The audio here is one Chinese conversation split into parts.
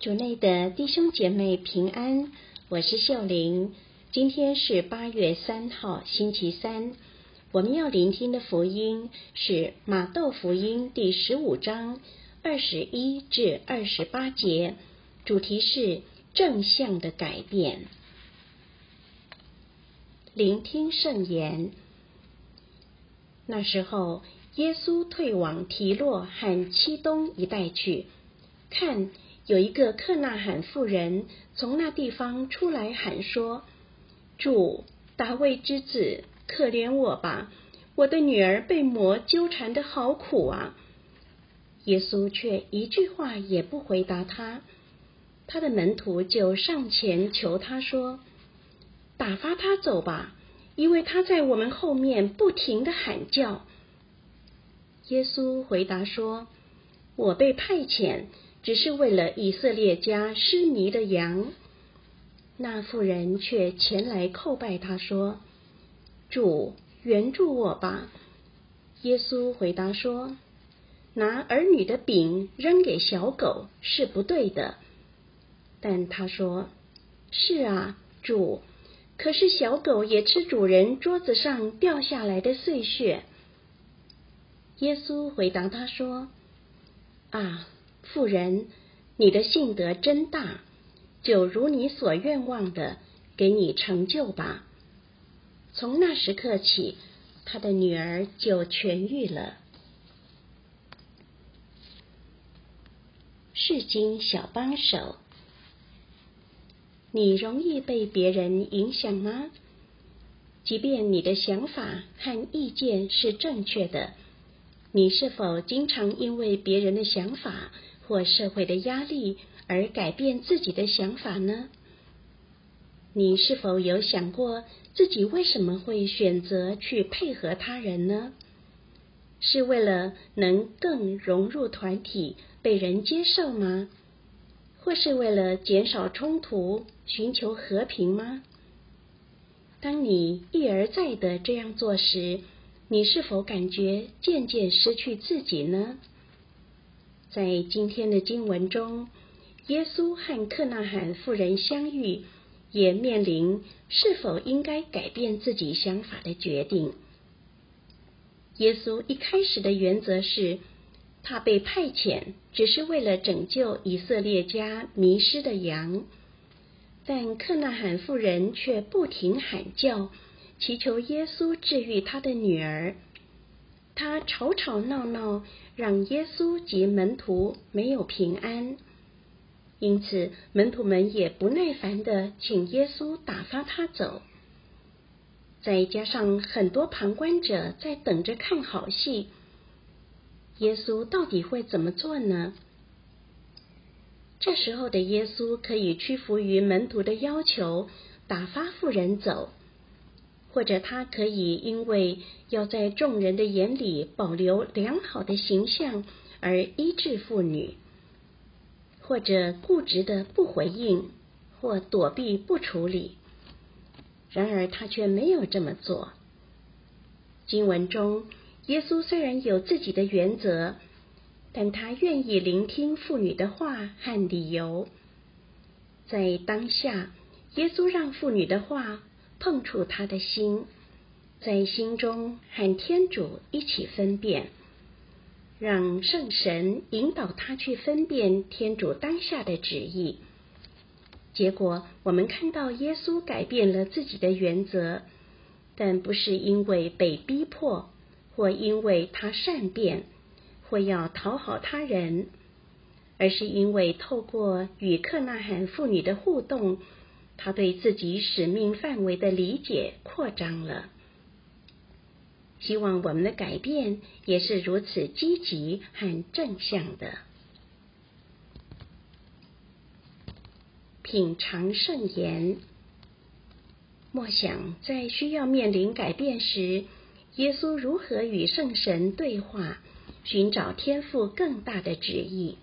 主内的弟兄姐妹平安，我是秀玲。今天是八月三号，星期三。我们要聆听的福音是马窦福音第十五章二十一至二十八节，主题是正向的改变。聆听圣言。那时候，耶稣退往提洛和七东一带去，看。有一个克纳罕妇人从那地方出来喊说：“主，大卫之子，可怜我吧！我的女儿被魔纠缠的好苦啊！”耶稣却一句话也不回答他。他的门徒就上前求他说：“打发他走吧，因为他在我们后面不停的喊叫。”耶稣回答说：“我被派遣。”只是为了以色列家失迷的羊，那妇人却前来叩拜他说：“主援助我吧。”耶稣回答说：“拿儿女的饼扔给小狗是不对的。”但他说：“是啊，主，可是小狗也吃主人桌子上掉下来的碎屑。”耶稣回答他说：“啊。”妇人，你的信德真大，就如你所愿望的，给你成就吧。从那时刻起，他的女儿就痊愈了。世经小帮手，你容易被别人影响吗？即便你的想法和意见是正确的，你是否经常因为别人的想法？或社会的压力而改变自己的想法呢？你是否有想过自己为什么会选择去配合他人呢？是为了能更融入团体、被人接受吗？或是为了减少冲突、寻求和平吗？当你一而再的这样做时，你是否感觉渐渐失去自己呢？在今天的经文中，耶稣和克纳罕妇人相遇，也面临是否应该改变自己想法的决定。耶稣一开始的原则是，他被派遣只是为了拯救以色列家迷失的羊，但克纳罕妇人却不停喊叫，祈求耶稣治愈他的女儿。他吵吵闹闹，让耶稣及门徒没有平安，因此门徒们也不耐烦的请耶稣打发他走。再加上很多旁观者在等着看好戏，耶稣到底会怎么做呢？这时候的耶稣可以屈服于门徒的要求，打发妇人走。或者他可以因为要在众人的眼里保留良好的形象而医治妇女，或者固执的不回应或躲避不处理。然而他却没有这么做。经文中，耶稣虽然有自己的原则，但他愿意聆听妇女的话和理由。在当下，耶稣让妇女的话。碰触他的心，在心中和天主一起分辨，让圣神引导他去分辨天主当下的旨意。结果，我们看到耶稣改变了自己的原则，但不是因为被逼迫，或因为他善变，或要讨好他人，而是因为透过与克纳罕妇女的互动。他对自己使命范围的理解扩张了，希望我们的改变也是如此积极和正向的。品尝圣言，莫想在需要面临改变时，耶稣如何与圣神对话，寻找天赋更大的旨意，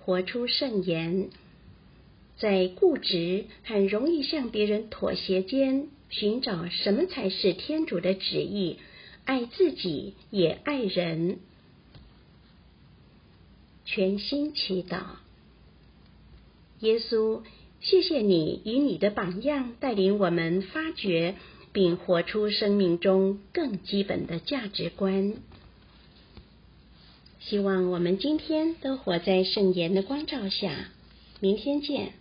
活出圣言。在固执很容易向别人妥协间，寻找什么才是天主的旨意，爱自己也爱人。全心祈祷。耶稣，谢谢你以你的榜样带领我们发掘并活出生命中更基本的价值观。希望我们今天都活在圣言的光照下。明天见。